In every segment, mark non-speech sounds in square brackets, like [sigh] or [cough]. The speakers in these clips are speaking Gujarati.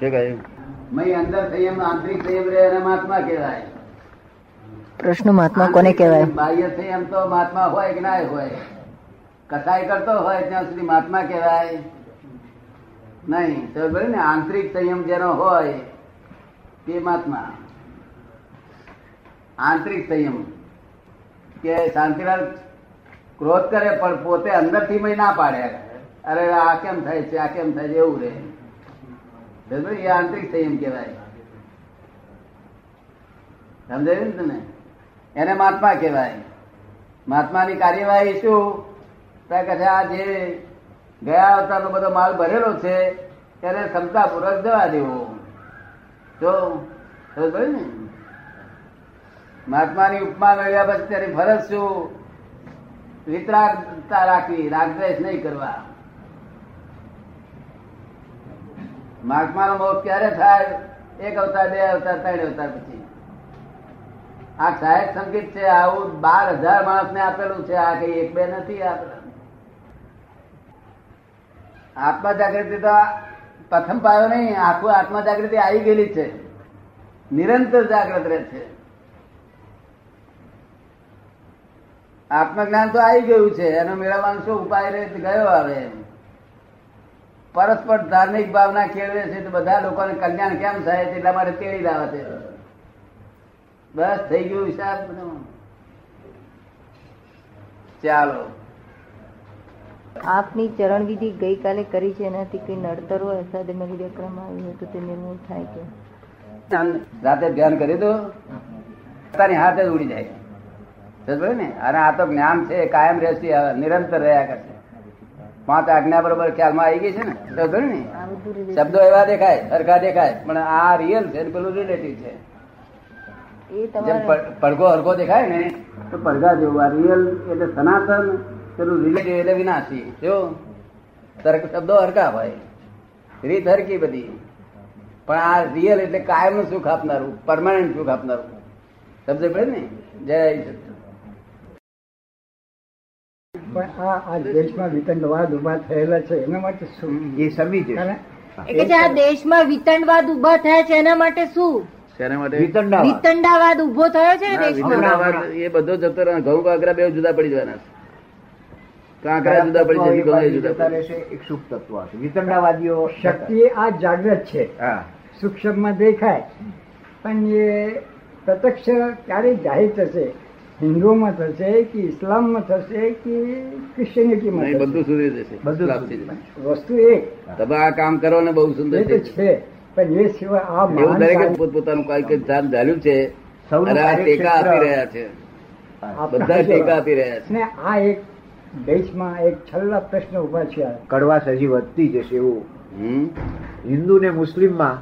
શું કહ્યું મય અંદર સંયમ આંતરિક સંયમ રહે એને મહાત્મા કહેવાય. પ્રશ્ન મહાત્મા કોને કહેવાય? બાહ્ય સંયમ તો મહાત્મા હોય કે ના હોય. કસાય કરતો હોય ત્યાં સુધી મહાત્મા કહેવાય. નહીં તો બરાબર ને આંતરિક સંયમ જેનો હોય તે મહાત્મા. આંતરિક સંયમ કે શાંતિલાલ ક્રોધ કરે પણ પોતે અંદરથી મય ના પાડે. અરે આ કેમ થાય છે આ કેમ થાય છે એવું રહે? એ આંતરિક સંયમ કહેવાય સમજાયું ને તમે એને મહાત્મા કહેવાય મહાત્માની કાર્યવાહી શું કે આ જે ગયા અવતારનો બધો માલ ભરેલો છે એને ક્ષમતાપૂર્વક જવા દેવો જો ને મહાત્માની ઉપમા મેળવ્યા પછી તેની ફરજ શું વિતરાગતા રાખવી રાગદ્વેષ નહીં કરવા મહાત્માનો મોક્ષ ક્યારે થાય? એક અવતાર, બે અવતાર, ત્રણ અવતાર પછી. આ સાહેબ સંગીત છે, આવું બાર હજાર માણસ ને આપેલું છે, આ કઈ એક બે નથી આત્મા જાગૃતિ તો પ્રથમ પાયો નહીં, આખું આત્મા જાગૃતિ આવી ગયેલી છે. નિરંતર જાગૃત રહે છે. આત્મજ્ઞાન તો આવી ગયું છે, એનો મેળવવાનો શું ઉપાય રહે? ગયો આવે પરસ્પર ધાર્મિક ભાવના કેળવે છે તો બધા લોકોને કલ્યાણ કેમ થાય છે? એટલા માટે તેડી લાવે છે. બસ થઈ ગયું હિસાબ ચાલો. આપની ચરણ વિધિ ગઈકાલે કરી છે એનાથી કઈ નડતરો હોય સાથે મેઘવ્યક્રમ આવી હોય તો તે નિર્મૂળ થાય કે? રાતે ધ્યાન કરી દો પોતાની હાથે ઉડી જાય. ને? અને આ તો જ્ઞાન છે કાયમ રહેશે નિરંતર રહ્યા કરશે. પાંચ આજ્ઞા બરોબર ખ્યાલમાં આવી ગઈ છે ને? ને? શબ્દો એવા દેખાય સરખા દેખાય પણ આ રિયલ છે પેલું રિલેટિવ છે. જેમ પડઘો હરખો દેખાય ને તો પડઘા જેવું આ રિયલ એટલે સનાતન પેલું રિલેટિવ એટલે વિનાશી. જો શબ્દો હરખા હોય રીત હરકી બધી. પણ આ રિયલ એટલે કાયમનું સુખ આપનારું પરમાનન્ટ સુખ આપનારું. સમજ પડે ને? જય. પણ આ આ દેશમાં વિતંડવાદ ઊભા થયેલા છે એના માટે શું? એ સમજી છે એટલે કે જે આ દેશમાં વિતંડવાદ ઊભા થયા છે એના માટે શું? શેના માટે? વિતંડાવાદ. વિતંડાવાદ ઊભો થયો છે દેશમાં? એ બધો જતો રહે ઘઉં કાંકરા બે જુદા પડી જવાના છે. કાંકરા જુદા પડી જશે ઘઉં જુદા રહેશે એક શુભ તત્વ હશે. વિતંડાવાદીઓ શક્તિ આ જાગ્રત છે. હા. સૂક્ષ્મમાં દેખાય. પણ એ પ્રત્યક્ષ ક્યારે જાહેર થશે? હિન્દુઓમાં થશે કે ઇસ્લામમાં થશે કે ક્રિશ્ચિયનિટીમાં નહીં, બધું સુધરી જશે. બધું. વસ્તુ એક તમે આ કામ કરો ને બહુ સુંદર છે પણ એ સિવાય આ દરેકે પોતપોતાનું કઈ કઈ ધ્યાન ધાર્યું છે અને આ ટેકા આપી રહ્યા છે. બધા ટેકા આપી રહ્યા છે. ને આ એક દેશમાં એક છેલ્લા પ્રશ્ન ઊભા છે. કડવાશ હજી વધતી જશે એવું? હિન્દુ ને મુસ્લિમમાં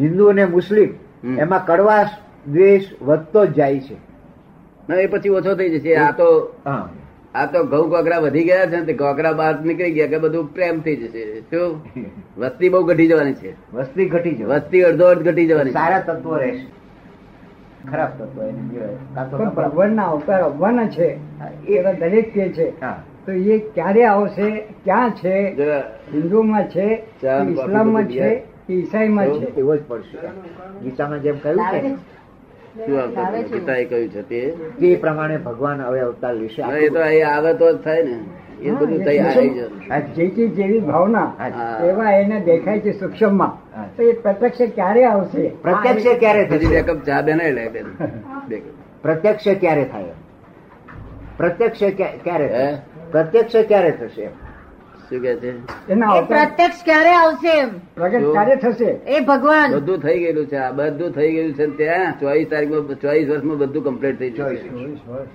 હિન્દુ અને મુસ્લિમ એમાં કડવાશ દ્વેષ વધતો જ જાય છે. ના એ પછી ઓછો થઈ જશે. આ તો આ તો ઘઉં કોકરા વધી ગયા છે ને કોકરા બહાર નીકળી ગયા કે બધું પ્રેમ થઈ જશે. શું? [laughs] વસ્તી બહુ ઘટી જવાની છે. વસ્તી ઘટી જવા વસ્તી અડધો અડધ ઘટી જવાની સારા તત્વો રહેશે. ખરાબ તત્વો એને કહેવાય. કાં તો પણ નબળા. ભગવાનના અવતાર આવવાના છે. એવા દરેક કે છે. તો એ ક્યારે આવશે? ક્યાં છે? હિન્દુમાં છે? ઇસ્લામમાં છે? કે ઈસાઈમાં છે? એવો જ પડશે. ગીતામાં જેમ કહ્યું શું ગીતાએ કહ્યું છે તે? તે પ્રમાણે ભગવાન હવે અવતાર વિશે એ તો અહીં આવે તો જ થાય ને. એ બધું તૈયાર આવી એ જશે. જેવી ભાવના. એવા એને દેખાય છે સૂક્ષ્મમાં. માં તો એ પ્રત્યક્ષ ક્યારે આવશે? પ્રત્યક્ષ ક્યારે પછી બે થશે? કપ ચા બેને લે બેન. [laughs] બે પ્રત્યક્ષ ક્યારે થાય? પ્રત્યક્ષ ક્યારે હે? પ્રત્યક્ષ ક્યારે થશે? એમ? શું કે છે? એના પ્રત્યક્ષ ક્યારે આવશે પ્રગટ ક્યારે થશે? એ ભગવાન. બધું થઈ ગયેલું છે આ બધું થઈ ગયેલું છે ત્યાં ચોવીસ તારીખમાં ચોવીસ વર્ષમાં બધું કમ્પ્લીટ થઈ ગયું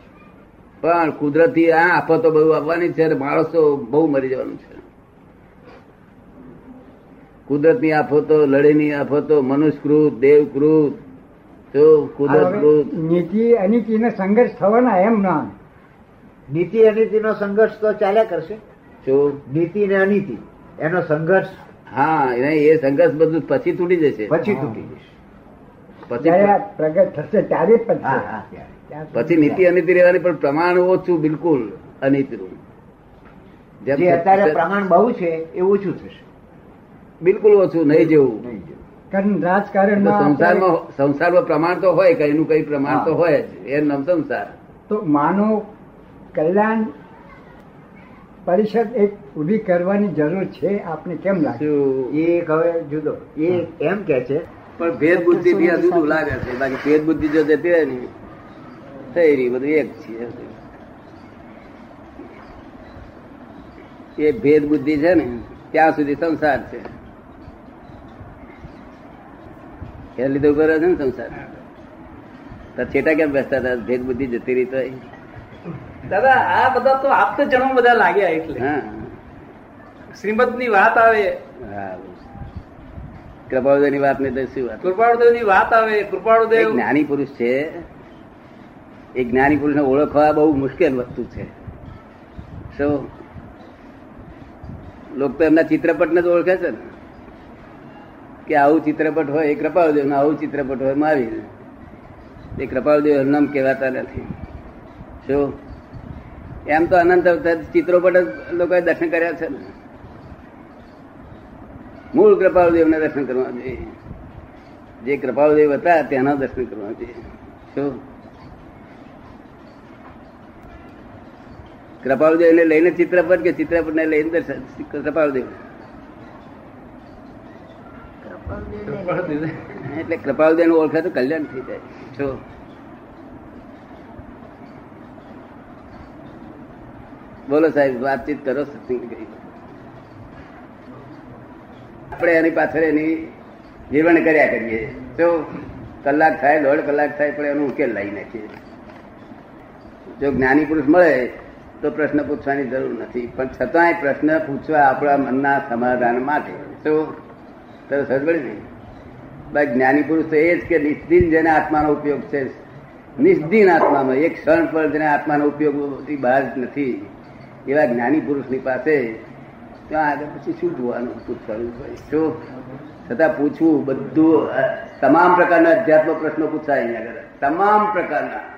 પણ કુદરતી આ આફતો બહુ આવવાની છે માણસો બહુ મરી જવાનું છે. કુદરતની આફતો લડીની આફતો મનુષ્યકૃત દેવકૃત જો કુદરતકૃત. કુદરત હવે કૃત નીતિ અનીતિનો સંઘર્ષ થવાના એમ ના. નીતિ અનીતિનો સંઘર્ષ તો ચાલ્યા કરશે. શું નીતિ ને અનીતિ એનો સંઘર્ષ. હા એ સંઘર્ષ બધું પછી તૂટી જશે. પછી તૂટી જશે. પછી પ્રગટ થશે ત્યારે પછી નીતિ અનિતિ રહેવાની પણ પ્રમાણ ઓછું બિલકુલ અનિતિનું. જે અત્યારે પ્રમાણ બહુ છે એ ઓછું થશે. બિલકુલ ઓછું નહીં જેવું. કારણ રાજકારણ સંસારમાં સંસારમાં પ્રમાણ તો હોય કઈનું કઈ પ્રમાણ તો હોય જ. એ સંસાર. તો માનવ કલ્યાણ પરિષદ એક ઊભી કરવાની જરૂર છે આપને કેમ લાગે? એ એક હવે જુદો એ એમ કે છે પણ ભેદ બુદ્ધિ બી જુદું લાગે છે બાકી ભેદ બુદ્ધિ જો જતી હોય ને થઈ રહી બધું એક છે એ ભેદ બુદ્ધિ છે ને ત્યાં સુધી સંસાર છે. એ લીધે ઊભો રહ્યો છે ને સંસાર? તો છેટા કેમ બેસતા હતા? ભેદ બુદ્ધિ જતી રહી તો દાદા આ બધા તો આપ તો જન્મ બધા લાગ્યા એટલે. શ્રીમદની વાત આવે. હા ની વાત નહીં શું વાત? કૃપાળુદેવની વાત આવે કૃપાળુદેવ જ્ઞાની પુરુષ છે. એ જ્ઞાની પુરુષને ઓળખવા બહુ મુશ્કેલ વસ્તુ છે. શું લોકો તો એમના ચિત્રપટને જ ઓળખે છે ને. કે આવું ચિત્રપટ હોય એ કૃપાળદેવ ને આવું ચિત્રપટ હોય મહાવીર એ કૃપાળદેવ નામ કહેવાતા નથી. શું એમ તો અનંત ચિત્રો જ લોકોએ દર્શન કર્યા છે ને. મૂળ કૃપાળદેવને દર્શન કરવા જોઈએ. જે કૃપાળુદેવ હતા તેના દર્શન કરવા જોઈએ. શું? કૃપાળદેવ ને લઈને ચિત્રપટ કે ચિત્રપટ ને લઈને દર્શન? કૃપાળુદેવ. એટલે કૃપાળુદેવ. નું ઓળખે તો કલ્યાણ થઈ જાય. શું? બોલો સાહેબ, વાતચીત કરો આપણે એની પાછળ એની જીવન કર્યા કરીએ. તો કલાક થાય, દોઢ કલાક થાય, પણ એનો ઉકેલ લાવી નાખીએ. જો જ્ઞાની પુરુષ મળે, તો પ્રશ્ન પૂછવાની જરૂર નથી. પણ છતાંય પ્રશ્ન પૂછવા આપણા મનના સમાધાન માટે. તો તરસ સમજ નહીં બાકી જ્ઞાની પુરુષ તો એ જ કે નિસ્દિન જેને આત્માનો ઉપયોગ છે. નિસ્દિન આત્મામાં, એક ક્ષણ પર જેને આત્માનો ઉપયોગ બહાર નથી. એવા જ્ઞાની પુરુષની પાસે ત્યાં આગળ પછી શું જોવાનું પૂછવાનું હોય? શું છતાં પૂછવું, બધું તમામ પ્રકારના અધ્યાત્મ પ્રશ્નો પૂછાય અહીંયા આગળ. તમામ પ્રકારના.